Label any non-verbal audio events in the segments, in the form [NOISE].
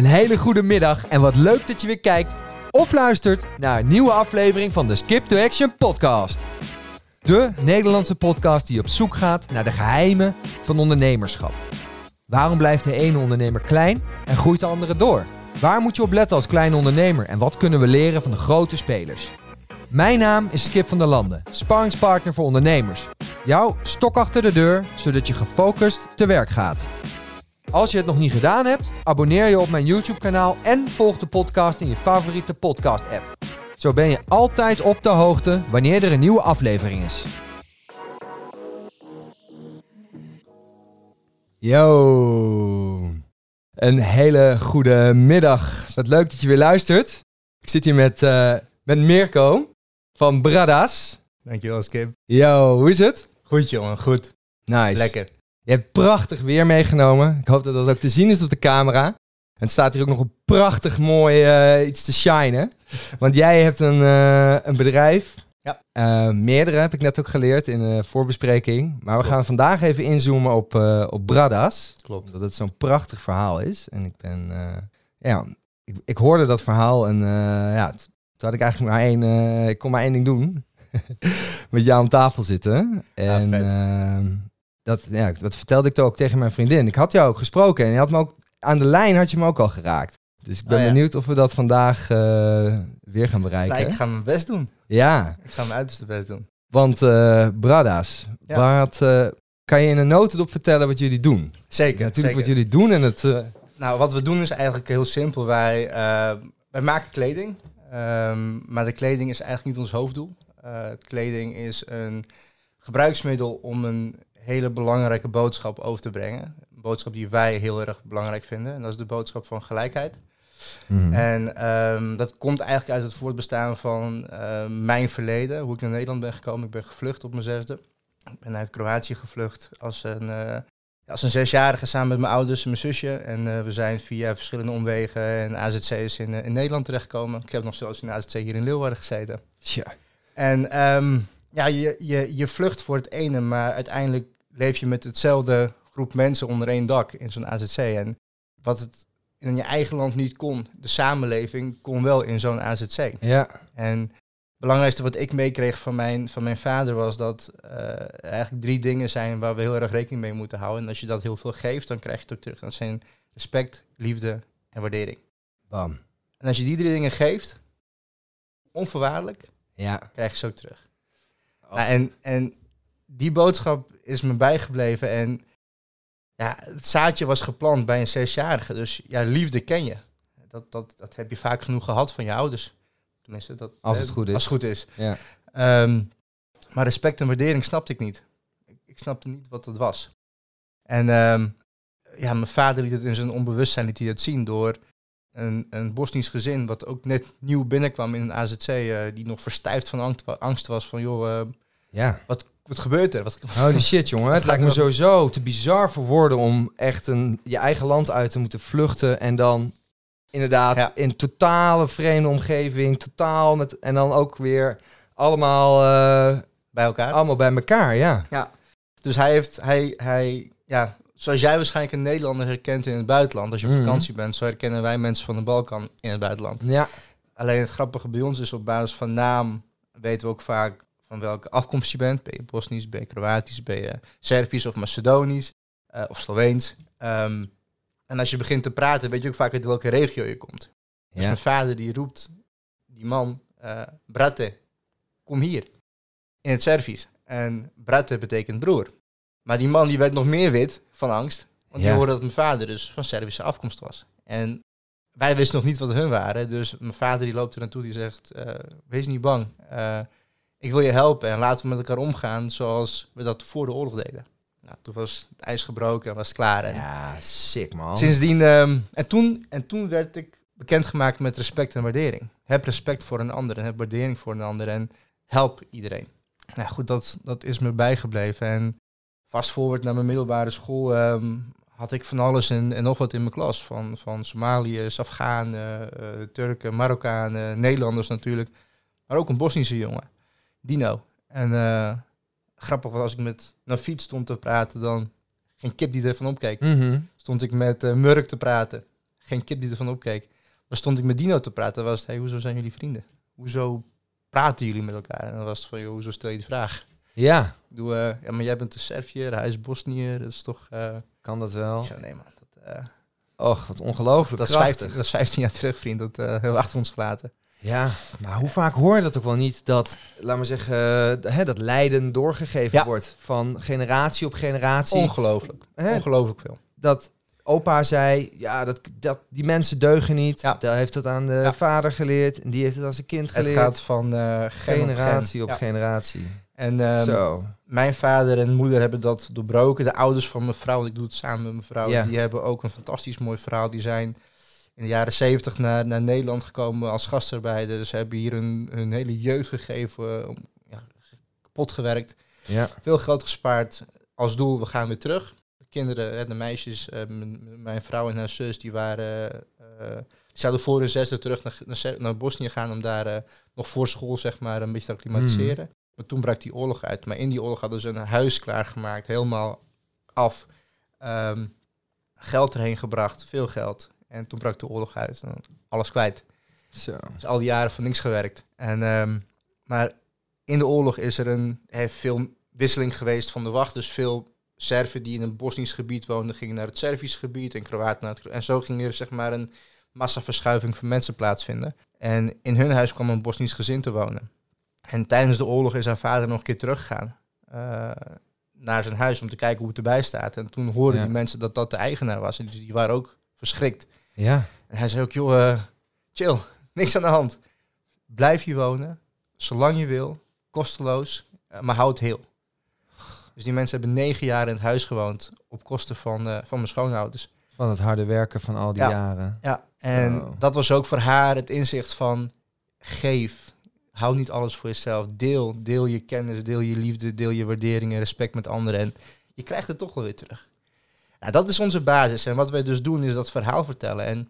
Een hele goede middag en wat leuk dat je weer kijkt of luistert naar een nieuwe aflevering van de Skip to Action podcast. De Nederlandse podcast die op zoek gaat naar de geheimen van ondernemerschap. Waarom blijft de ene ondernemer klein en groeit de andere door? Waar moet je op letten als kleine ondernemer en wat kunnen we leren van de grote spelers? Mijn naam is Skip van der Landen, sparringspartner voor ondernemers. Jouw stok achter de deur, zodat je gefocust te werk gaat. Als je het nog niet gedaan hebt, abonneer je op mijn YouTube-kanaal en volg de podcast in je favoriete podcast-app. Zo ben je altijd op de hoogte wanneer er een nieuwe aflevering is. Yo, een hele goede middag. Wat leuk dat je weer luistert. Ik zit hier met, eh, met Mirko van Bradas. Dankjewel, Skip. Yo, hoe is het? Goed, jongen. Goed. Nice. Lekker. Je hebt prachtig weer meegenomen. Ik hoop dat dat ook te zien is op de camera. En het staat hier ook nog een prachtig mooi eh, iets te shinen. Want jij hebt een, eh, een bedrijf. Ja. Eh, meerdere heb ik net ook geleerd in de voorbespreking. Maar we Klopt. gaan vandaag even inzoomen op, op Bradas. Klopt. Omdat het zo'n prachtig verhaal is. En ik ben, ja, ik, ik hoorde dat verhaal en ja, toen had ik eigenlijk maar één, ik kon maar één ding doen. [LAUGHS] Met jou aan tafel zitten. En vet. Dat, ja, dat vertelde ik ook tegen mijn vriendin. Ik had jou ook gesproken en je had me ook, aan de lijn had je me ook al geraakt. Dus ik ben Oh, ja. benieuwd of we dat vandaag eh, weer gaan bereiken. Nou, ik ga mijn best doen. Ja, Ik ga mijn uiterste best doen. want eh Brada's, Ja. wat, eh, kan je in een notendop vertellen wat jullie doen? Zeker. Natuurlijk wat jullie doen en het... Nou, wat we doen is eigenlijk heel simpel. Wij, wij maken kleding. Ehm, maar de kleding is eigenlijk niet ons hoofddoel. Kleding is een gebruiksmiddel om een hele belangrijke boodschap over te brengen. Een boodschap die wij heel erg belangrijk vinden. En dat is de boodschap van gelijkheid. mhm. En ehm, dat komt eigenlijk uit het voortbestaan van eh, mijn verleden. Hoe ik naar Nederland ben gekomen. Ik ben gevlucht op mijn zesde. Ik ben uit Kroatië gevlucht als een, eh, als een zesjarige samen met mijn ouders en mijn zusje. En eh, we zijn via verschillende omwegen en AZC's in, eh, in Nederland terechtgekomen. Ik heb nog zelfs in de AZC hier in Leeuwarden gezeten. Tja. En ehm, ja, je, je, je vlucht voor het ene, maar uiteindelijk leef je met hetzelfde groep mensen onder één dak in zo'n AZC. En wat het in je eigen land niet kon, de samenleving kon wel in zo'n AZC. Ja. En het belangrijkste wat ik meekreeg van mijn, van mijn vader was dat eh, er eigenlijk drie dingen zijn waar we heel erg rekening mee moeten houden. En als je dat heel veel geeft, dan krijg je het ook terug. Dat zijn respect, liefde en waardering. Bam. En als je die drie dingen geeft, onvoorwaardelijk, Ja. krijg je ze ook terug. Oh. Nou, en, en die boodschap is me bijgebleven. En ja, het zaadje was geplant bij een zesjarige. Dus ja, liefde ken je. Dat, dat, dat heb je vaak genoeg gehad van je ouders. Tenminste, dat, Als het goed is. Als het goed is. Ja. Ehm, maar respect en waardering snapte ik niet. Ik, ik snapte niet wat dat was. En ehm, ja, mijn vader liet het in zijn onbewustzijn liet hij het zien door een, een Bosnisch gezin wat ook net nieuw binnenkwam in een AZC, eh, die nog verstijfd van angst, angst was van joh, eh, Ja. wat, wat gebeurt er? Wat, Holy shit, jongen. [LAUGHS] Het lijkt me sowieso te bizar voor woorden om echt een, je eigen land uit te moeten vluchten. En dan inderdaad Ja. in totale vreemde omgeving, totaal met... En dan ook weer allemaal, eh, bij elkaar. allemaal bij elkaar, ja. Dus hij heeft, hij, hij, ja, zoals jij waarschijnlijk een Nederlander herkent in het buitenland, als je op Mhm. vakantie bent, zo herkennen wij mensen van de Balkan in het buitenland. Ja, Alleen het grappige bij ons is op basis van naam weten we ook vaak van welke afkomst je bent. Ben je Bosnisch, ben je Kroatisch, ben je Servisch of Macedonisch eh, of Sloveens. Ehm, en als je begint te praten, weet je ook vaak uit welke regio je komt. Dus mijn vader die roept die man, eh brate, kom hier. In het Servisch. En brate betekent broer. Maar die man die werd nog meer wit van angst. Want Ja. die hoorde dat mijn vader dus van Servische afkomst was. En wij wisten nog niet wat hun waren. Dus mijn vader die loopt er naartoe die zegt, eh, wees niet bang. Eh, ik wil je helpen en laten we met elkaar omgaan zoals we dat voor de oorlog deden. Nou, toen was het ijs gebroken en was het klaar. En Ja, sick man. Sindsdien, ehm, en, toen, en toen werd ik bekendgemaakt met respect en waardering. Heb respect voor een ander en heb waardering voor een ander en help iedereen. Nou goed, dat, dat is me bijgebleven. En vast forward naar mijn middelbare school ehm, had ik van alles en, en nog wat in mijn klas. Van, van Somaliërs, Afghanen, eh, Turken, Marokkanen, Nederlanders natuurlijk. Maar ook een Bosnische jongen, Dino. En eh, grappig was als ik met Nafiet stond te praten, dan geen kip die ervan opkeek Mhm. stond ik met eh, Murk te praten. Geen kip die ervan opkeek. Dan stond ik met Dino te praten. Was het, hey, hoezo zijn jullie vrienden? Hoezo praten jullie met elkaar? En dan was het van, joh, hoezo stel je de vraag? Ja, Doe, eh, ja, maar jij bent een Serviër, hij is Bosniër. Dat is toch... eh kan dat wel. zei, nee man, dat, eh, Och, wat ongelooflijk dat, is krachtig. 15, dat is 15 jaar terug, vriend. Dat hebben we achter ons gelaten. Ja, maar hoe vaak hoor je dat ook wel niet dat, laat maar zeggen, hè, dat lijden doorgegeven Ja. wordt van generatie op generatie. Ongelooflijk. Hè? Ongelooflijk veel. dat opa zei, ja, dat, dat die mensen deugen niet. Ja. Dat heeft het aan de Ja. vader geleerd en die heeft het aan zijn kind Het geleerd. gaat van gen generatie op gen. Ja. generatie. En ehm, Zo. mijn vader en moeder hebben dat doorbroken. De ouders van mijn vrouw, ik doe het samen met mijn vrouw, Ja. die hebben ook een fantastisch mooi verhaal. Die zijn in de jaren zeventig naar, naar Nederland gekomen als gastarbeider. Dus ze hebben hier hun, hun hele jeugd gegeven, ja, kapot gewerkt. Ja. Veel geld gespaard. Als doel, we gaan weer terug. De kinderen, de meisjes, eh, mijn vrouw en haar zus, die waren... eh, die zouden voor hun zesde terug naar, naar, Bosnië gaan om daar eh, nog voor school zeg maar een beetje te acclimatiseren. Maar toen brak die oorlog uit. Maar in die oorlog hadden ze een huis klaargemaakt, helemaal af. Ehm, geld erheen gebracht, veel geld. En toen brak de oorlog uit. En alles kwijt. Zo. Dus al die jaren voor niks gewerkt. En, ehm, maar in de oorlog is er een, heeft veel wisseling geweest van de wacht. Dus veel Serven die in een Bosnisch gebied woonden, gingen naar het Servisch gebied. En Kroaten naar het En zo ging er zeg maar een massaverschuiving van mensen plaatsvinden. En in hun huis kwam een Bosnisch gezin te wonen. En tijdens de oorlog is haar vader nog een keer teruggegaan. eh, naar zijn huis om te kijken hoe het erbij staat. En toen hoorden Ja. die mensen dat dat de eigenaar was. En dus die waren ook verschrikt. Ja. En hij zei ook, joh, eh, chill, [LAUGHS] niks aan de hand. Blijf hier wonen, zolang je wil, kosteloos, eh, maar houd heel. Dus die mensen hebben negen jaar in het huis gewoond op kosten van, van mijn schoonouders. Van het harde werken van al die Ja. jaren. Ja, en dat was ook voor haar het inzicht van geef. Hou niet alles voor jezelf. Deel. Deel je kennis, deel je liefde, deel je waardering en respect met anderen. En je krijgt het toch wel weer terug. Nou, dat is onze basis. En wat wij dus doen is dat verhaal vertellen. En op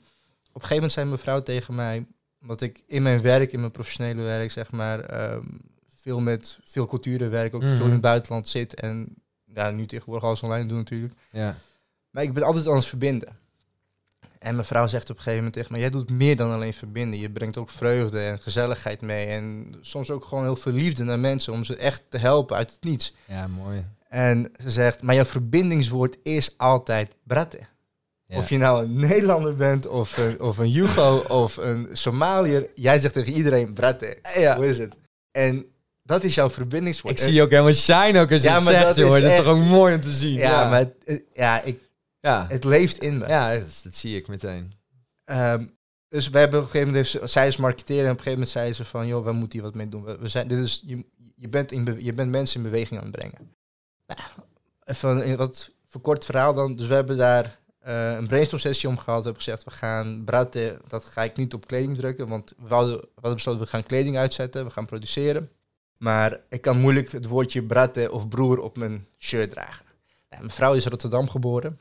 een gegeven moment zei mijn vrouw tegen mij, omdat ik in mijn werk, in mijn professionele werk, zeg maar, ehm, veel met veel culturen werk, ook Mhm. veel in het buitenland zit. En ja, nu tegenwoordig alles online doen natuurlijk. Ja. Maar ik ben altijd aan het verbinden. En mijn vrouw zegt op een gegeven moment tegen mij, jij doet meer dan alleen verbinden. Je brengt ook vreugde en gezelligheid mee. En soms ook gewoon heel veel liefde naar mensen om ze echt te helpen uit het niets. ja, mooi. En ze zegt, maar jouw verbindingswoord is altijd bratte. Ja. Of je nou een Nederlander bent, of een, of een Jugo, of een Somaliër. Jij zegt tegen iedereen bratte. Ja. Hoe is het? En dat is jouw verbindingswoord. Ik zie je ook helemaal shine ook als je Ja, het zegt, dat is Dat is toch ook mooi om te zien. ja, maar het- ja, ik, Ja, het leeft in me. ja dat, dat zie ik meteen. Ehm, dus we hebben op een gegeven moment, ze- zij is marketeer en op een gegeven moment zei ze van, joh, we moeten hier wat mee doen. We, we zijn, dit is, je, je, bent in je bent mensen in beweging aan het brengen. Nou, even een wat verkort verhaal dan. Dus we hebben daar eh, een brainstorm sessie om gehad. We hebben gezegd, we gaan braten, dat ga ik niet op kleding drukken, want we hadden, we hadden besloten, we gaan kleding uitzetten, we gaan produceren. Maar ik kan moeilijk het woordje bratte of broer op mijn shirt dragen. Nou, mijn vrouw is in Rotterdam geboren,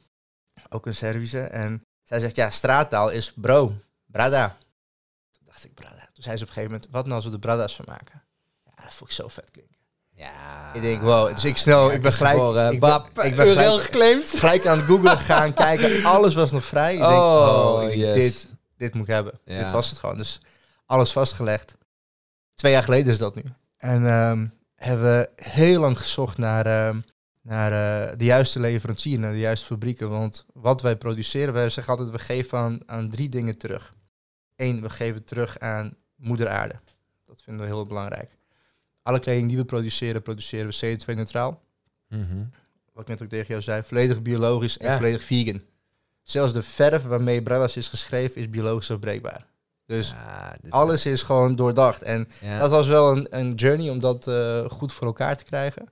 ook een Servische. En zij zegt, ja, straattaal is bro, brada. Toen dacht ik, brada. Toen zei ze op een gegeven moment, wat nou als we de brada's van maken? Ja, dat vond ik zo vet klinken. Ja. Ik denk, wow. Dus ik snel, ik ben gelijk, ik ben, ik ben gelijk, geclaimd. gelijk aan het googlen gaan, [LAUGHS] kijken. Alles was nog vrij. Ik denk, Oh, oh, yes. dit, dit moet ik hebben. Ja. Dit was het gewoon. Dus alles vastgelegd. Twee jaar geleden is dat nu. En ehm, hebben we heel lang gezocht naar, ehm, naar eh, de juiste leverancier, naar de juiste fabrieken. Want wat wij produceren, wij zeggen altijd, we geven aan, aan drie dingen terug. Eén, we geven terug aan moeder aarde. Dat vinden we heel belangrijk. Alle kleding die we produceren, produceren we CO2-neutraal. Mhm. Wat ik net ook tegen jou zei, volledig biologisch en Ja. volledig vegan. Zelfs de verf waarmee Brellas is geschreven is biologisch afbreekbaar. Dus Ja, alles is gewoon doordacht. En Ja. dat was wel een, een journey om dat eh, goed voor elkaar te krijgen.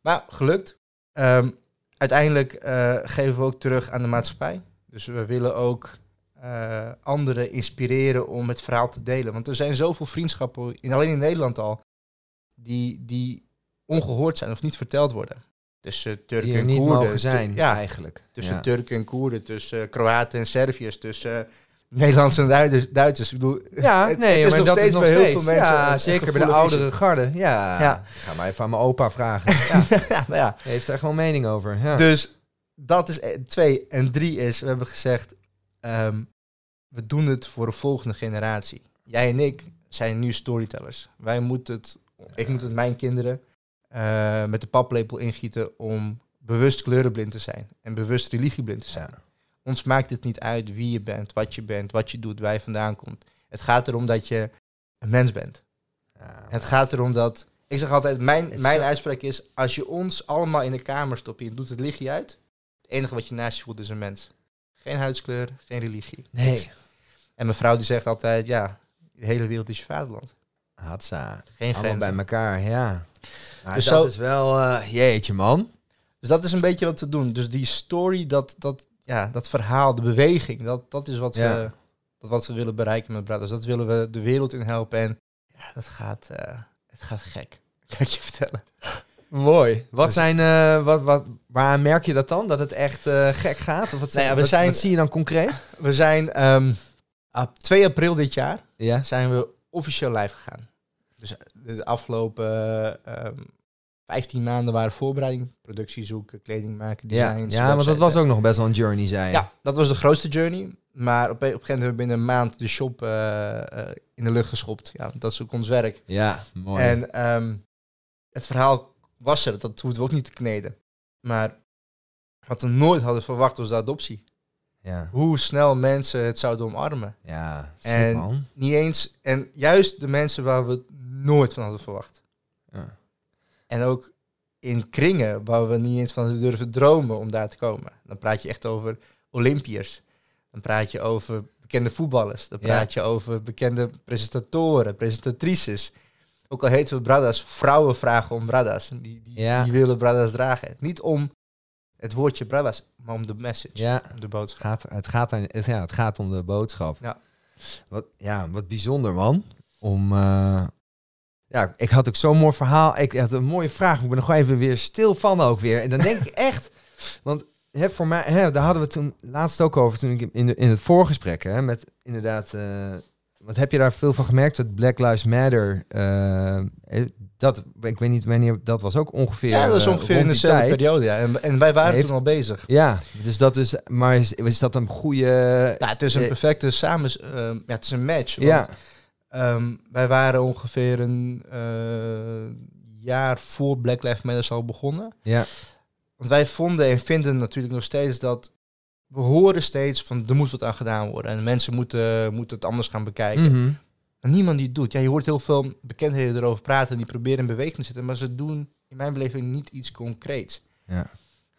Maar gelukt. Ehm, uiteindelijk eh, geven we ook terug aan de maatschappij. Dus we willen ook eh, anderen inspireren om het verhaal te delen. Want er zijn zoveel vriendschappen, in, alleen in Nederland al, die, die ongehoord zijn of niet verteld worden. Tussen Turken die er en niet Koerden. tu- zijn, ja, eigenlijk. tussen Ja. Turken en Koerden, tussen Kroaten en Serviërs, tussen Nederlanders en Duitsers. Duitsers. Ik bedoel, Ja, [LAUGHS] het- nee, het is maar nog dat steeds is nog bij heel steeds. veel mensen ja, zeker bij de oudere garde. Ja. Ga maar even aan mijn opa vragen. [LAUGHS] Ja, ja, nou ja. heeft er gewoon mening over. Ja. Dus dat is eh, twee. En drie is, we hebben gezegd, ehm, we doen het voor de volgende generatie. Jij en ik zijn nu storytellers. Wij moeten het, ik moet het mijn kinderen eh, met de paplepel ingieten om bewust kleurenblind te zijn en bewust religieblind te zijn. Ons maakt het niet uit wie je bent, wat je bent, wat je doet, waar je vandaan komt. Het gaat erom dat je een mens bent. Ja, Het gaat erom dat. Ik zeg altijd, mijn, mijn zo- uitspraak is: als je ons allemaal in de kamer stopt en doet het lichtje uit, het enige wat je naast je voelt is een mens. Geen huidskleur, geen religie. Nee. En mijn vrouw die zegt altijd: ja, de hele wereld is je vaderland. Hatsa. Geen Allemaal bij elkaar, ja. Maar Dus dat zo- is wel... eh, jeetje, man. Dus dat is een beetje wat we doen. Dus die story, dat, dat, ja, dat verhaal, de beweging, dat, dat is wat, Ja. we, dat wat we willen bereiken met Brothers. Dat willen we de wereld in helpen. En ja, dat gaat, eh, het gaat gek. [LAUGHS] Kan ik je vertellen. Mooi. Wat Dus- zijn... eh, wat, wat, waar merk je dat dan? Dat het echt eh, gek gaat? Of wat, Nou ja, we wat, zijn- wat zie je dan concreet? We zijn ehm, op 2 april dit jaar Ja. zijn we officieel live gegaan. Dus de afgelopen ehm 15 maanden waren voorbereiding, productie zoeken, kleding maken, Ja, designs. ja want dat was ook nog best wel een journey, zei je. Ja, dat was de grootste journey. Maar op een, op een gegeven moment hebben we binnen een maand de shop eh, eh, in de lucht geschopt. Ja, dat is ook ons werk. Ja, mooi. En ehm, het verhaal was er, dat hoefden we ook niet te kneden. Maar wat we nooit hadden verwacht was de adoptie. ja, Hoe snel mensen het zouden omarmen. ja En-. Niet eens, en juist de mensen waar we het nooit van hadden verwacht. En ook in kringen waar we niet eens van durven dromen om daar te komen. Dan praat je echt over Olympiërs. Dan praat je over bekende voetballers. Dan praat je over bekende presentatoren, presentatrices. Ook al heten we Bradas, vrouwen vragen om Bradas. Die, die, Ja. die willen Bradas dragen. Niet om het woordje Bradas, maar om de message, Ja. om de boodschap. Gaat, het, gaat, het, ja, het gaat om de boodschap. Ja. Wat, ja, wat bijzonder, man. Om... eh, ja, ik had ook zo'n mooi verhaal. Ik had een mooie vraag. Ik ben gewoon even weer stil van ook weer. En dan denk ik [LAUGHS] echt... Want hè, voor mij, hè, daar hadden we toen laatst ook over toen ik in, de, in het voorgesprek hè, met inderdaad. eh, wat heb je daar veel van gemerkt? Dat Black Lives Matter. eh, dat ik weet niet wanneer dat was ook ongeveer. Ja, dat is eh, ongeveer rond in dezelfde periode. Ja. En, en wij waren Heeft- toen al bezig. Ja, dus dat is. Maar is, is dat een goede? Ja, het is een perfecte samen... ja, het is een match. Want, ja, ehm, wij waren ongeveer een eh, jaar voor Black Lives Matter al begonnen. ja, Want wij vonden en vinden natuurlijk nog steeds dat... We horen steeds van er moet wat aan gedaan worden. En mensen moeten, moeten het anders gaan bekijken. Mhm. Maar niemand die het doet. Ja, je hoort heel veel bekendheden erover praten. En die proberen in beweging te zetten. Maar ze doen in mijn beleving niet iets concreets. ja.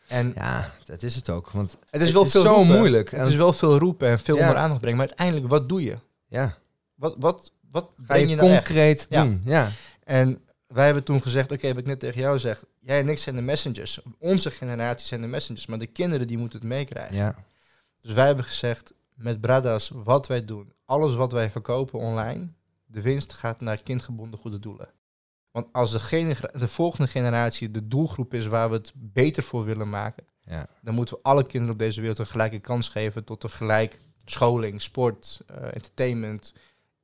En ja, dat is het ook. Want het is wel veel zo roepen. moeilijk. Het is wel veel roepen en veel Ja. onder aandacht brengen. Maar uiteindelijk, wat doe je? ja, Wat, wat, wat ga je, je nou echt? concreet Ja. doen? Ja, En wij hebben toen gezegd, oké, wat ik net tegen jou zeg, jij en ik zijn de messengers. Onze generatie zijn de messengers, maar de kinderen die moeten het meekrijgen. ja, Dus wij hebben gezegd, met Bradas, wat wij doen, alles wat wij verkopen online, de winst gaat naar kindgebonden goede doelen. Want als de, de volgende generatie de doelgroep is waar we het beter voor willen maken, ja, dan moeten we alle kinderen op deze wereld een gelijke kans geven tot een gelijk scholing, sport, eh, entertainment,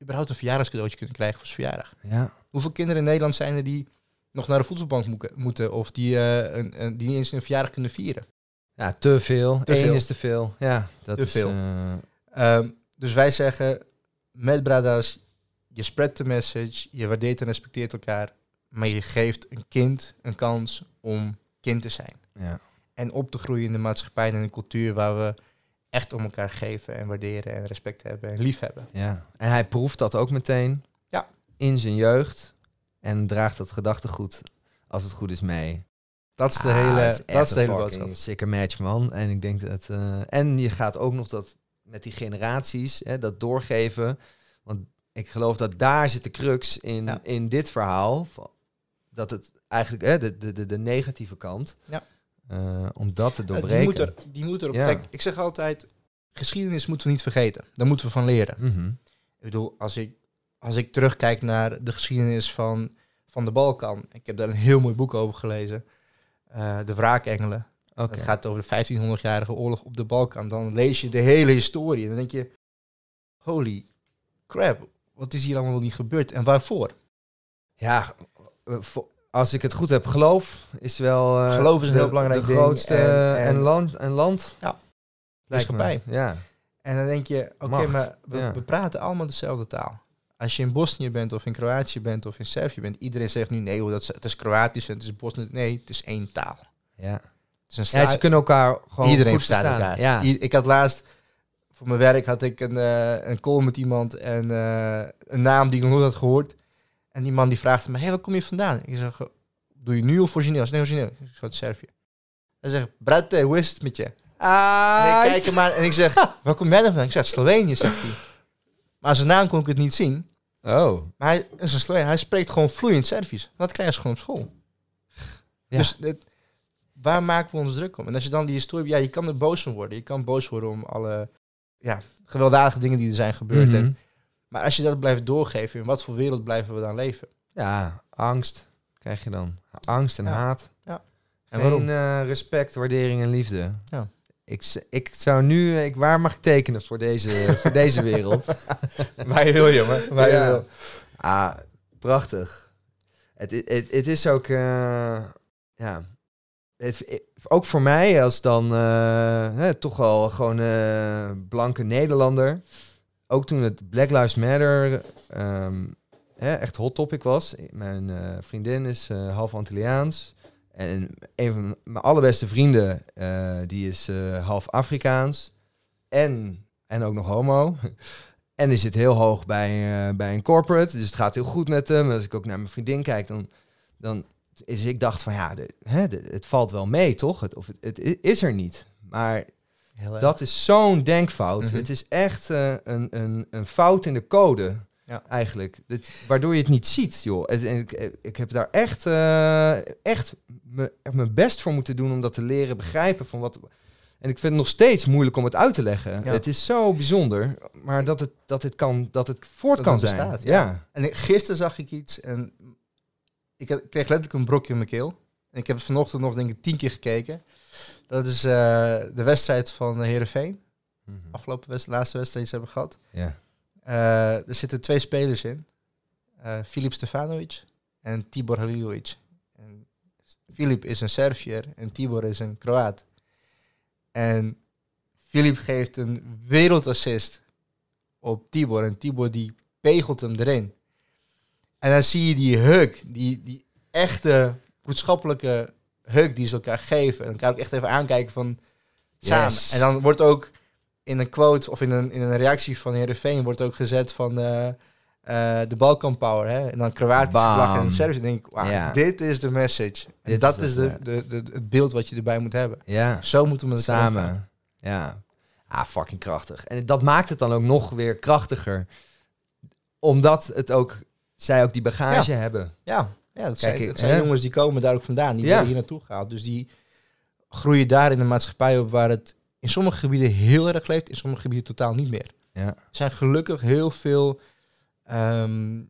überhaupt een verjaardagscadeautje kunnen krijgen voor zijn verjaardag. ja. Hoeveel kinderen in Nederland zijn er die nog naar de voedselbank moeten of die, eh, een, een, die niet eens een verjaardag kunnen vieren? Ja, te veel. Te Eén veel. is te veel. Ja, dat Te is... veel. eh, Ehm, dus wij zeggen met Bradas, je spreadt de message, je waardeert en respecteert elkaar, maar je geeft een kind een kans om kind te zijn. ja. En op te groeien in de maatschappij en in een cultuur waar we echt om elkaar geven en waarderen en respect hebben en lief hebben. Ja, en hij proeft dat ook meteen Ja. in zijn jeugd en draagt dat gedachtegoed, als het goed is, mee. Dat is de Ah, hele, dat is de hele boodschap. Sicker match, man. En ik denk dat... eh, en je gaat ook nog dat met die generaties, hè, dat doorgeven. Want ik geloof dat daar zit de crux in, Ja. in dit verhaal. Dat het eigenlijk, hè, de, de, de, de negatieve kant, Ja. Eh, om dat te Ja, doorbreken. die, moet er, die moet erop. Ja. Kijk, ik zeg altijd, geschiedenis moeten we niet vergeten. Daar moeten we van leren. Mhm. Ik bedoel, als ik, als ik terugkijk naar de geschiedenis van, van de Balkan. Ik heb daar een heel mooi boek over gelezen. eh, de Wraakengelen. Oké. Het gaat over de 1500-jarige oorlog op de Balkan. Dan lees je de hele historie en dan denk je... Holy crap, wat is hier allemaal niet gebeurd en waarvoor? Ja, eh, vo- als ik het goed heb, geloof is wel... eh, Geloof is een de- heel belangrijk de ding grootste en- en, en- land. En land. Ja. Maatschappij. Ja. En dan denk je, oké, maar we, ja. we praten allemaal dezelfde taal. Als je in Bosnië bent of in Kroatië bent of in Servië bent, iedereen zegt nu nee, hoor, dat is, het is Kroatisch en het is Bosnië. Nee, het is één taal. Ja. Ja, ze kunnen elkaar gewoon iedereen goed verstaan. elkaar. Ja. I- Ik had laatst voor mijn werk had ik een, eh, een call met iemand en eh, een naam die ik nog nooit had gehoord. En die man die vraagt me, hé, hey, waar kom je vandaan? Ik zeg, doe je nu of origineel? Nee, origineel. Ik zeg, uit Servië. Hij zegt, brate, hoe is het met je? En Ah, ik kijk hem aan en ik zeg, [LAUGHS] waar kom jij dan vandaan? Ik zeg, Slovenië, zegt hij. Maar zijn naam kon ik het niet zien. Oh. Maar hij is een. Hij spreekt gewoon vloeiend Servisch. Dat krijgen ze gewoon op school. Ja. Dus het- waar maken we ons druk om? En als je dan die historie... Ja, je kan er boos om worden. Je kan boos worden om alle ja, gewelddadige dingen die er zijn gebeurd. Mhm. En, maar als je dat blijft doorgeven, in wat voor wereld blijven we dan leven? Ja, angst krijg je dan. Angst en Ja. haat. Ja. En waarom? waarom? respect, waardering en liefde. Ja. Ik, ik zou nu... Ik, waar mag ik tekenen voor deze, voor deze [LAUGHS] wereld? Waar je wil, jongen. Waar je Ja. wil. Ah, prachtig. Het, het, het is ook... eh, ja... Het, ook voor mij als dan eh, hè, toch al gewoon eh, blanke Nederlander. Ook toen het Black Lives Matter ehm, hè, echt hot topic was. Mijn eh, vriendin is eh, half Antilliaans. En een van mijn allerbeste vrienden, eh, die is half Afrikaans. En, en ook nog homo. [LAUGHS] En die zit heel hoog bij, bij een corporate. Dus het gaat heel goed met hem. Als ik ook naar mijn vriendin kijk, dan... dan is ik dacht van ja, de, hè, het valt wel mee, toch? Het, of het, het is er niet. Maar Heel erg. dat is zo'n denkfout. Mhm. Het is echt eh, een, een, een fout in de code. Ja. Eigenlijk. Waardoor je het niet ziet, joh. En, en ik, ik heb daar echt, eh, echt mijn best voor moeten doen om dat te leren begrijpen van wat. En ik vind het nog steeds moeilijk om het uit te leggen. Ja. Het is zo bijzonder, maar dat het, dat het, kan, dat het voort Dat kan het zijn. ja. ja. En gisteren zag ik iets en ik kreeg letterlijk een brokje in mijn keel. En ik heb het vanochtend nog denk ik tien keer gekeken. Dat is eh, de wedstrijd van Herenveen. Mhm. Afgelopen wedstrijd, laatste wedstrijd die ze hebben gehad. ja. Eh, er zitten twee spelers in. Eh Filip Stefanovic en Tibor Halilovic. En Filip is een Serviër en Tibor is een Kroaat. En Filip geeft een wereldassist op Tibor. En Tibor die pegelt hem erin. En dan zie je die hug, die, die echte broedschappelijke hug die ze elkaar geven. En dan kan ik echt even aankijken van samen. Yes. En dan wordt ook in een quote of in een, in een reactie van Heerenveen wordt ook gezet van eh, eh, de Balkan Power. Hè? En dan Kroatische vlag en Servië. Dan denk ik, Ja. dit is de message. En Dit dat is het, de, de, de, het beeld wat je erbij moet hebben. ja. Zo moeten we omgaan. Samen. Ja. Ah, fucking krachtig. En dat maakt het dan ook nog weer krachtiger. Omdat het ook, zij ook die bagage hebben. Ja, ja dat Kijk, zijn, ik- dat zijn hè? jongens die komen daar ook vandaan. Die Ja. worden hier naartoe gehaald. Dus die groeien daar in de maatschappij op waar het in sommige gebieden heel erg leeft. In sommige gebieden totaal niet meer. Ja. Er zijn gelukkig heel veel ehm,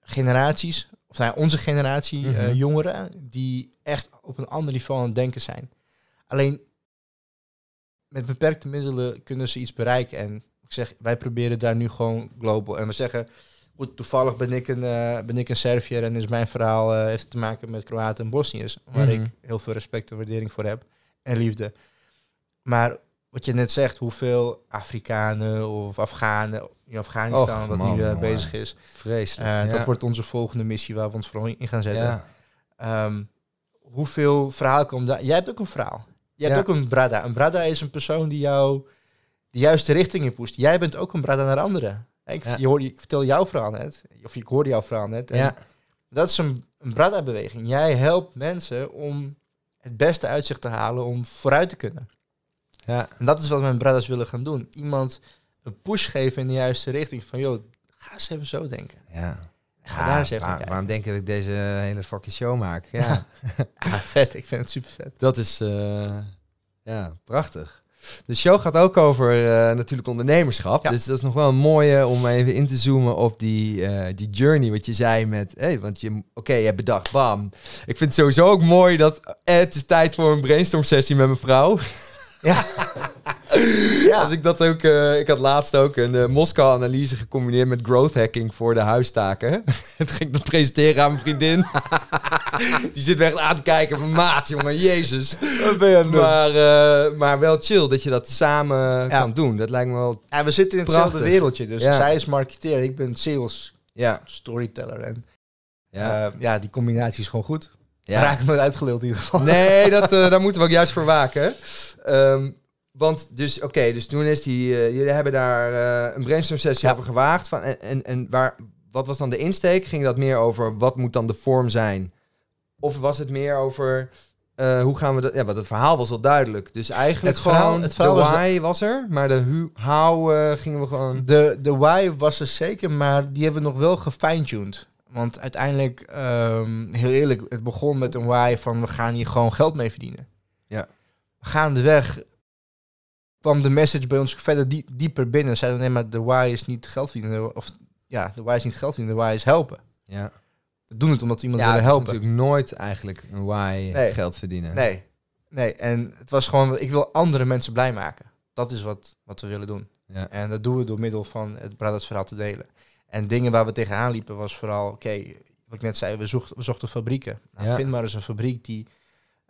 generaties, of nou ja, onze generatie eh, Mhm. jongeren, die echt op een ander niveau aan het denken zijn. Alleen met beperkte middelen kunnen ze iets bereiken. En ik zeg, wij proberen daar nu gewoon global. En we zeggen, goed, toevallig ben ik een, eh, ben ik een Serviër en is mijn verhaal eh, heeft te maken met Kroaten en Bosniërs, waar Mhm. ik heel veel respect en waardering voor heb en liefde. Maar wat je net zegt, hoeveel Afrikanen of Afghanen in Afghanistan, Och, wat man, nu eh, bezig is. Vreselijk. Ja. Dat wordt onze volgende missie waar we ons vooral in gaan zetten. ja. Ehm, hoeveel verhaal komt daar? Jij hebt ook een verhaal. Jij hebt Ja. ook een brada. Een brada is een persoon die jou de juiste richting in pusht. Jij bent ook een brada naar anderen. Ik, Ja. je hoor, ik vertel jouw verhaal net. Of ik hoorde jouw verhaal net. En ja. Dat is een, een brada-beweging. Jij helpt mensen om het beste uit zich te halen om vooruit te kunnen. ja. En dat is wat we met bradas willen gaan doen. Iemand een push geven in de juiste richting. Van, joh, ga eens even zo denken. ja. Ga daar eens even waar- waarom denk je dat ik deze hele fucking show maak? Ja, [LAUGHS] vet. Ik vind het super vet. dat is eh, ja, prachtig. De show gaat ook over eh, natuurlijk ondernemerschap. Ja. Dus dat is nog wel een mooie om even in te zoomen op die, eh, die journey. Wat je zei met, hey, want je, oké, je hebt bedacht, bam. Ik vind het sowieso ook mooi dat eh, het is tijd voor een brainstorm sessie met mijn vrouw. Ja. [LAUGHS] [LAUGHS] ja. Als ik dat ook, eh, ik had laatst ook een eh, Moskou-analyse gecombineerd met growth hacking voor de huistaken. [LAUGHS] Het ging ik dat presenteren aan mijn vriendin. [LAUGHS] Die zit me echt aan te kijken van maat, jongen, jezus. Wat ben je aan? Maar, eh, maar wel chill dat je dat samen Ja. kan doen. Dat lijkt me wel... Ja, we zitten in hetzelfde Prachtig. wereldje. Dus Ja. zij is marketeer, ik ben sales Ja. storyteller. En ja. ja, ja die combinatie is gewoon goed. ja. Raak ik nooit uitgeleeld in ieder geval. Nee, dat, daar moeten we ook juist voor waken. Ehm, want dus, oké, dus toen is die... eh, jullie hebben daar eh, een brainstorm sessie Ja. over gewaagd. Van, en, en, en waar, wat was dan de insteek? Ging dat meer over wat moet dan de vorm zijn? Of was het meer over... eh, hoe gaan we dat... Ja, want het verhaal was al duidelijk. Dus eigenlijk Het verhaal- gewoon... het verhaal de why was er, maar de hu- how gingen we gewoon... De, de why was er zeker, maar die hebben we nog wel gefine-tuned. Want uiteindelijk, ehm, heel eerlijk, het begon met een why van we gaan hier gewoon geld mee verdienen. Ja. Gaandeweg kwam de message bij ons verder die, dieper binnen. Zeiden we, nee, maar de why is niet geld verdienen. Of ja, de why is niet geld verdienen, de why is helpen. Ja, We doen het omdat iemand ja willen helpen. natuurlijk nooit eigenlijk een why Nee. geld verdienen. Nee, nee. En het was gewoon, ik wil andere mensen blij maken. Dat is wat, wat we willen doen. Ja. En dat doen we door middel van het Brothers verhaal te delen. En dingen waar we tegenaan liepen was vooral, oké, wat ik net zei, we zochten, we zochten fabrieken. Nou, Ja. Vind maar eens een fabriek die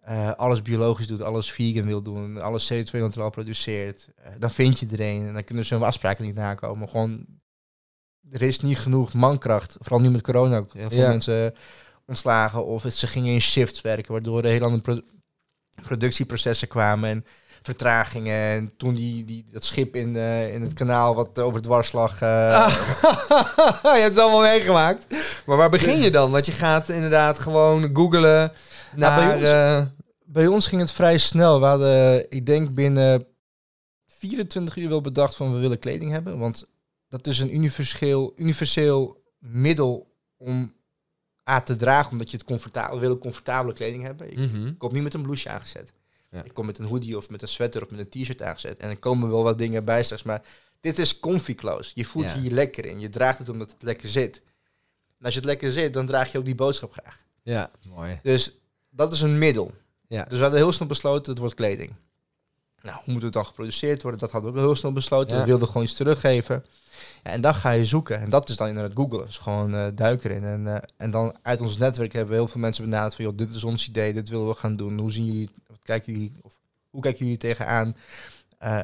eh, alles biologisch doet, alles vegan wil doen, alles CO2-neutraal produceert. Eh, dan vind je er een en dan kunnen ze hun afspraken niet nakomen. Gewoon, er is niet genoeg mankracht, vooral nu met corona ook. Heel veel Ja. mensen ontslagen of het, ze gingen in shifts werken, waardoor er heel andere pro- productieprocessen kwamen en vertragingen. En toen die, die, dat schip in, eh, in het kanaal wat over het dwars lag. eh, [LAUGHS] je hebt het allemaal meegemaakt. Maar waar begin je dan? Want je gaat inderdaad gewoon googlen naar... bij ons- eh, Bij ons ging het vrij snel. We hadden, ik denk binnen 24 uur wel bedacht van we willen kleding hebben. Want dat is een universeel, universeel middel om A te dragen, omdat je het comfortabel, willen comfortabele kleding hebben. Ik mhm. kom niet met een blouseje aangezet. Ja. Ik kom met een hoodie of met een sweater of met een t-shirt aangezet. En dan komen wel wat dingen bij straks. Maar dit is comfy clothes. Je voelt Ja. je hier lekker in. Je draagt het omdat het lekker zit. En als je het lekker zit, dan draag je ook die boodschap graag. Ja, mooi. Dus dat is een middel. Ja. Dus we hadden heel snel besloten, het wordt kleding. Nou, hoe moet het dan geproduceerd worden? Dat hadden we ook heel snel besloten. Ja. We wilden gewoon iets teruggeven. Ja, en dan ga je zoeken. En dat is dan inderdaad googlen. Dus gewoon eh duiken in. En, eh, en dan uit ons netwerk hebben we heel veel mensen benaderd van... joh, dit is ons idee, dit willen we gaan doen. Hoe zien jullie, wat kijken jullie, of hoe kijken jullie tegenaan? Eh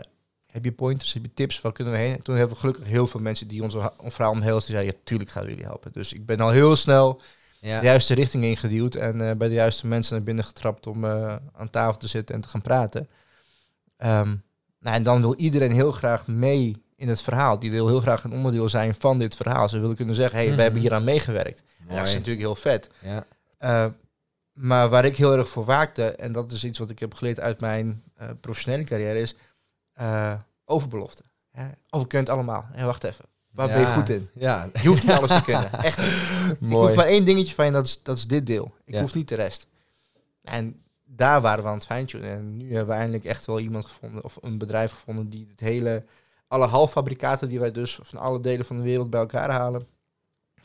heb je pointers, heb je tips, waar kunnen we heen? En toen hebben we gelukkig heel veel mensen die onze verhaal omhelzen. Die zeiden, ja, tuurlijk gaan we jullie helpen. Dus ik ben al heel snel Ja. de juiste richting ingeduwd en eh, bij de juiste mensen naar binnen getrapt om eh, aan tafel te zitten en te gaan praten. Ehm, nou, en dan wil iedereen heel graag mee in het verhaal. Die wil heel graag een onderdeel zijn van dit verhaal. Ze willen kunnen zeggen, hey, Mhm. we hebben hier aan meegewerkt. En dat is natuurlijk heel vet. Ja. Eh, maar waar ik heel erg voor waakte, en dat is iets wat ik heb geleerd uit mijn professionele carrière, is overbelofte. Ja, oh, we kunnen het allemaal. Ja, wacht even. Waar ben je goed in? Ja, Je hoeft niet alles te kunnen. Echt niet. [LAUGHS] Ik mooi. hoef maar één dingetje van je, dat is, dat is dit deel. Ik Ja. hoef niet de rest. En daar waren we aan het fine-tunen. En nu hebben we eindelijk echt wel iemand gevonden, of een bedrijf gevonden, die het hele, alle halffabrikaten die wij dus van alle delen van de wereld bij elkaar halen,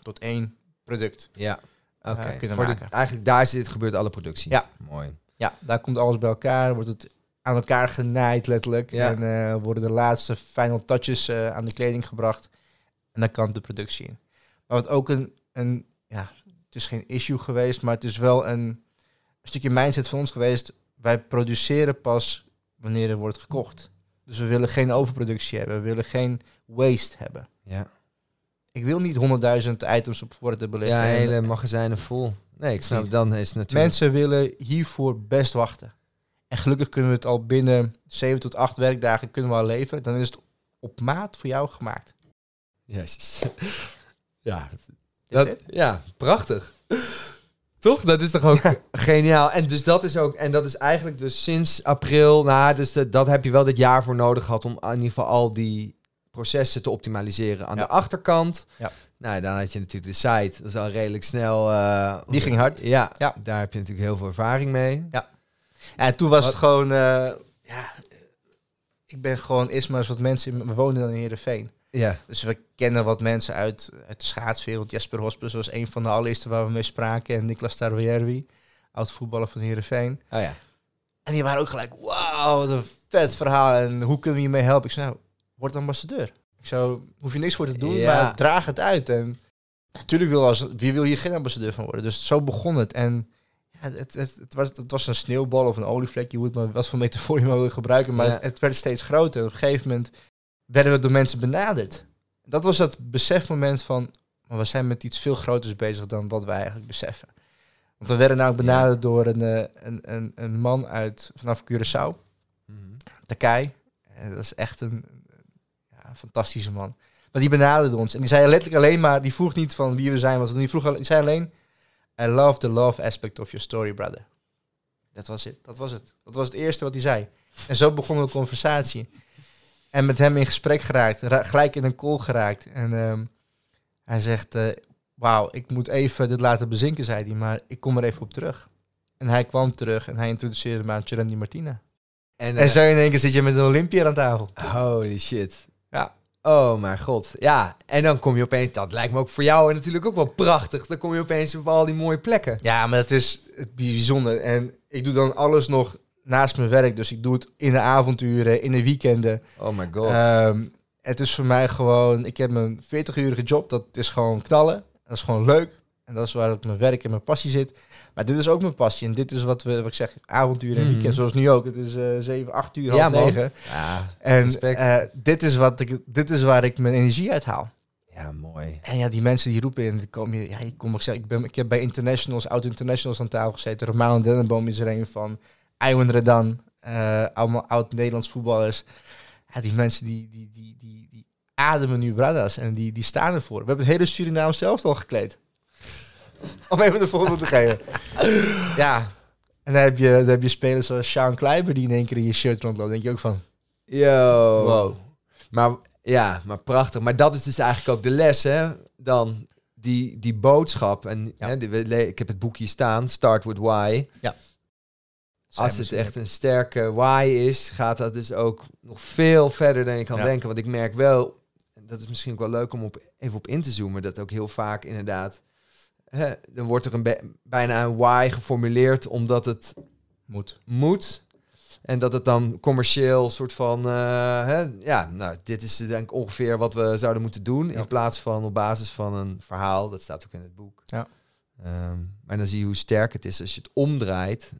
tot één product. Ja, oké. eh, kunnen Voor de-. Eigenlijk daar zit, gebeurt alle productie. Ja. Mooi. Ja, daar komt alles bij elkaar, wordt het aan elkaar genaaid letterlijk. Ja. En eh, worden de laatste final touches eh, aan de kleding gebracht. En dan kan de productie in. Maar wat ook een, een, ja, het is geen issue geweest, maar het is wel een, een stukje mindset van ons geweest. Wij produceren pas wanneer er wordt gekocht. Dus we willen geen overproductie hebben, we willen geen waste hebben. Ja, Ik wil niet honderdduizend items op voorraad hebben liggen. ja hele magazijnen vol. Nee, ik snap, dan is natuurlijk... Mensen willen hiervoor best wachten. En gelukkig kunnen we het al binnen 7 tot 8 werkdagen kunnen we al leveren. Dan is het op maat voor jou gemaakt. Jezus. [LAUGHS] Ja, dat, ja, prachtig. Toch? Dat is toch ook geniaal. En dus dat is ook, en dat is eigenlijk dus sinds april, nou, dus dat, dat heb je wel dit jaar voor nodig gehad om in ieder geval al die processen te optimaliseren aan Ja. de achterkant. Ja. Nou, dan had je natuurlijk de site. Dat is al redelijk snel. eh, Die ging hard. Ja, Ja. daar heb je natuurlijk heel veel ervaring mee. En toen was Wat- het gewoon... eh, ja, ik ben gewoon eens wat mensen... in- We woonden dan in Heerenveen. Ja. Dus we kennen wat mensen uit, uit de schaatswereld. Jesper Hospes was een van de allereerste waar we mee spraken. En Niklas Tarwierwi, oud voetballer van Heerenveen. Oh ja. En die waren ook gelijk, wauw, wat een vet verhaal. En hoe kunnen we je mee helpen? Ik zei, nou, word ambassadeur. Ik zou, hoef je niks voor te doen, Ja. maar draag het uit. En natuurlijk wil als, wie wil hier geen ambassadeur van worden. Dus zo begon het. En Ja, het, het, het, was, het was een sneeuwbal of een olievlek. Je moet maar wat voor metafoor je maar wil gebruiken. Maar Ja. het, het werd steeds groter. Op een gegeven moment werden we door mensen benaderd. Dat was dat besefmoment van... Maar we zijn met iets veel groters bezig dan wat wij eigenlijk beseffen. Want we werden nou benaderd door een, eh, een, een, een man uit vanaf Curaçao. Mhm. Takai. En dat is echt een, ja, fantastische man. Maar die benaderde ons. En die zei letterlijk alleen maar... Die vroeg niet van wie we zijn. Want die, vroeg, die zei alleen... I love the love aspect of your story, brother. Dat was het. Dat was het. Dat was het eerste wat hij zei. En zo begon de conversatie. En met hem in gesprek geraakt. ra- gelijk in een call geraakt. En ehm, hij zegt... eh, Wauw, ik moet even dit laten bezinken, zei hij. Maar ik kom er even op terug. En hij kwam terug en hij introduceerde me aan Cherendi Martina. En, En eh, zo in één keer zit je met een Olympiër aan tafel. Holy shit. Ja. Oh mijn god. Ja, en dan kom je opeens... Dat lijkt me ook voor jou natuurlijk ook wel prachtig. Dan kom je opeens op al die mooie plekken. Ja, maar dat is het bijzonder. En ik doe dan alles nog naast mijn werk. Dus ik doe het in de avonturen, in de weekenden. Oh my god. Ehm, het is voor mij gewoon... Ik heb een 40-urige job. Dat is gewoon knallen. Dat is gewoon leuk. En dat is waar ook mijn werk en mijn passie zit. Maar dit is ook mijn passie. En dit is wat, we, wat ik zeg, avonturen en Mhm. weekend. Zoals nu ook. Het is eh 7, 8 uur, Ja, half man. 9. ja, En eh, dit, is wat ik, dit is waar ik mijn energie uit haal. ja, mooi. En ja, die mensen die roepen in, die komen, ja, ik, kom, ik, zeg, ik, ben, ik heb bij internationals, oud-internationals aan tafel gezeten. Romaan Dennenboom is er een van. Iwan Redan, eh, allemaal oud-Nederlands voetballers. Ja, die mensen die, die, die, die, die ademen nu bradas en die, die staan ervoor. We hebben het hele Suriname zelf al gekleed. Om even een voorbeeld te geven. [LAUGHS] ja, en dan heb, je, dan heb je spelers zoals Sean Kleiber die in één keer in je shirt rondloopt. Dan denk je ook van, Yo. Wow. Maar ja, maar prachtig. Maar dat is dus eigenlijk ook de les, hè? Dan die, die boodschap. En Ja. hè, ik heb het boekje staan, Start with Why. Als het echt een sterke why is, gaat dat dus ook nog veel verder dan je kan Ja. denken. Want ik merk wel, dat is misschien ook wel leuk om op, even op in te zoomen, dat ook heel vaak inderdaad, hè, dan wordt er een bijna een why geformuleerd omdat het moet. moet. En dat het dan commercieel soort van, eh, hè, ja, nou, dit is denk ik ongeveer wat we zouden moeten doen. Ja. In plaats van op basis van een verhaal, dat staat ook in het boek. Ja. Ehm, maar dan zie je hoe sterk het is als je het omdraait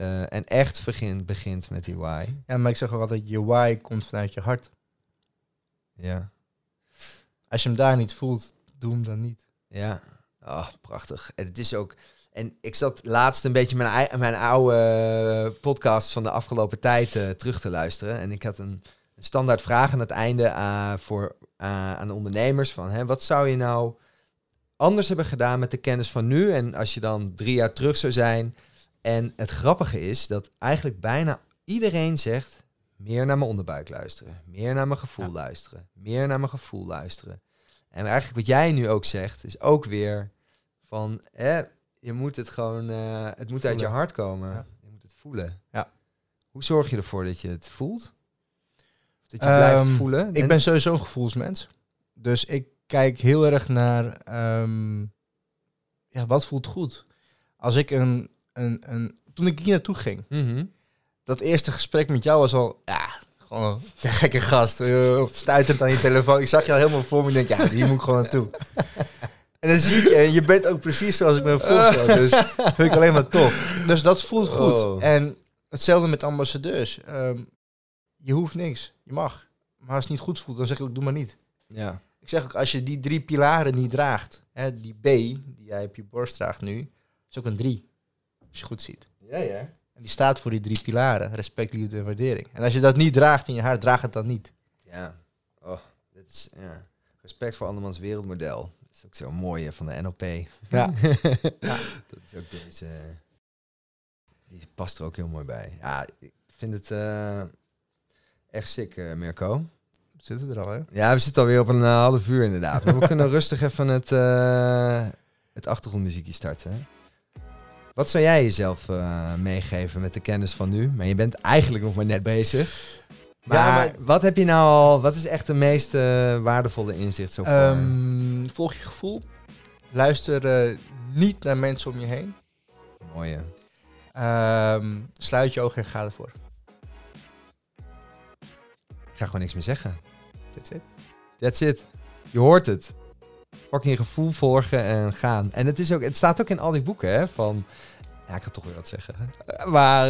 eh, en echt begint, begint met die why. Ja, maar ik zeg ook altijd, je why komt vanuit je hart. Ja, Als je hem daar niet voelt, doe hem dan niet. ja. Ah, prachtig. En het is ook... En ik zat laatst een beetje mijn, mijn oude podcast van de afgelopen tijd eh, terug te luisteren. En ik had een, een standaard vraag aan het einde eh, voor, aan de ondernemers. Van, hè, wat zou je nou anders hebben gedaan met de kennis van nu? En als je dan drie jaar terug zou zijn. En het grappige is dat eigenlijk bijna iedereen zegt... meer naar mijn onderbuik luisteren. Meer naar mijn gevoel Ja. luisteren. Meer naar mijn gevoel luisteren. En eigenlijk wat jij nu ook zegt, is ook weer van... Hè, je moet het gewoon... eh, het moet uit je hart komen. Ja. Je moet het voelen. Ja. Hoe zorg je ervoor dat je het voelt? Of dat je blijft Ehm, voelen? Ik En- ben sowieso een gevoelsmens. Dus ik kijk heel erg naar... ehm, ja, wat voelt goed? Als ik een... een, een toen ik hier naartoe ging, Mhm. dat eerste gesprek met jou was al... Ja, gewoon een gekke gast. Stuitend aan je telefoon. Ik zag je al helemaal voor me. Ik denk, ja, hier moet ik gewoon naartoe. En dan zie ik je, en je bent ook precies zoals ik me voorstel. Dus vind ik alleen maar tof. Dus dat voelt goed. Oh. En hetzelfde met ambassadeurs. Ehm, je hoeft niks. Je mag. Maar als het niet goed voelt, dan zeg ik ook, doe maar niet. Ja. Ik zeg ook, als je die drie pilaren niet draagt, hè, die B, die jij op je borst draagt nu, is ook een drie. Als je goed ziet. Ja, ja. En die staat voor die drie pilaren. Respect, liefde en waardering. En als je dat niet draagt in je hart, draag het dan niet. Ja. Oh, dit is... Ja. Respect voor andermans wereldmodel. Dat is ook zo mooi hè, van de NLP. [LAUGHS] Ja. Dat is ook deze... Die past er ook heel mooi bij. Ja, ik vind het echt sick, Mirko. Zitten we er al, hè? Ja, we zitten alweer op een eh, half uur inderdaad. Maar we kunnen rustig even het, eh, het achtergrondmuziekje starten. hè. Wat zou jij jezelf eh, meegeven met de kennis van nu? Maar je bent eigenlijk nog maar net bezig. Maar, Ja, maar- wat heb je nou al... Wat is echt de meest eh, waardevolle inzicht zo voor? Ehm, volg je gevoel. Luister eh, niet naar mensen om je heen. Mooie. Ehm, sluit je ogen en ga ervoor. Ik ga gewoon niks meer zeggen. That's it. That's it. Je hoort het. Fucking je gevoel volgen en gaan. En het, is ook, het staat ook in al die boeken, hè? Van Ja, ik ga toch weer wat zeggen. Maar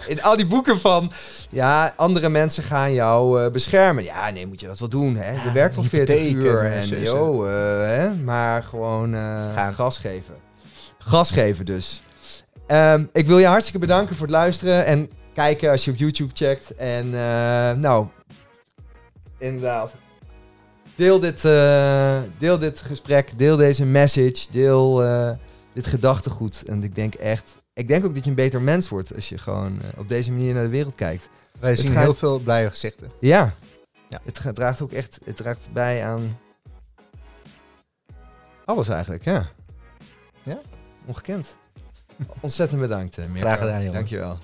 eh, in al die boeken van... Ja, andere mensen gaan jou eh, beschermen. Ja, nee, moet je dat wel doen, hè? Je Ja, werkt al 40 hypotheek uur. en, yo, eh, hè? Maar gewoon Gaan. gas geven. Gas geven dus. Ehm, ik wil je hartstikke bedanken voor het luisteren. En kijken als je op YouTube checkt. En nou, inderdaad. Deel dit, eh, deel dit gesprek, deel deze message, deel eh, dit gedachtegoed. En ik denk echt, ik denk ook dat je een beter mens wordt als je gewoon eh, op deze manier naar de wereld kijkt. Wij Het zien gaat- heel veel blije gezichten. Ja, Ja. het draagt ook echt, het draagt bij aan alles eigenlijk, ja. Ja? Ongekend. [LAUGHS] Ontzettend bedankt, Mirko. Graag gedaan, jongen. Dankjewel.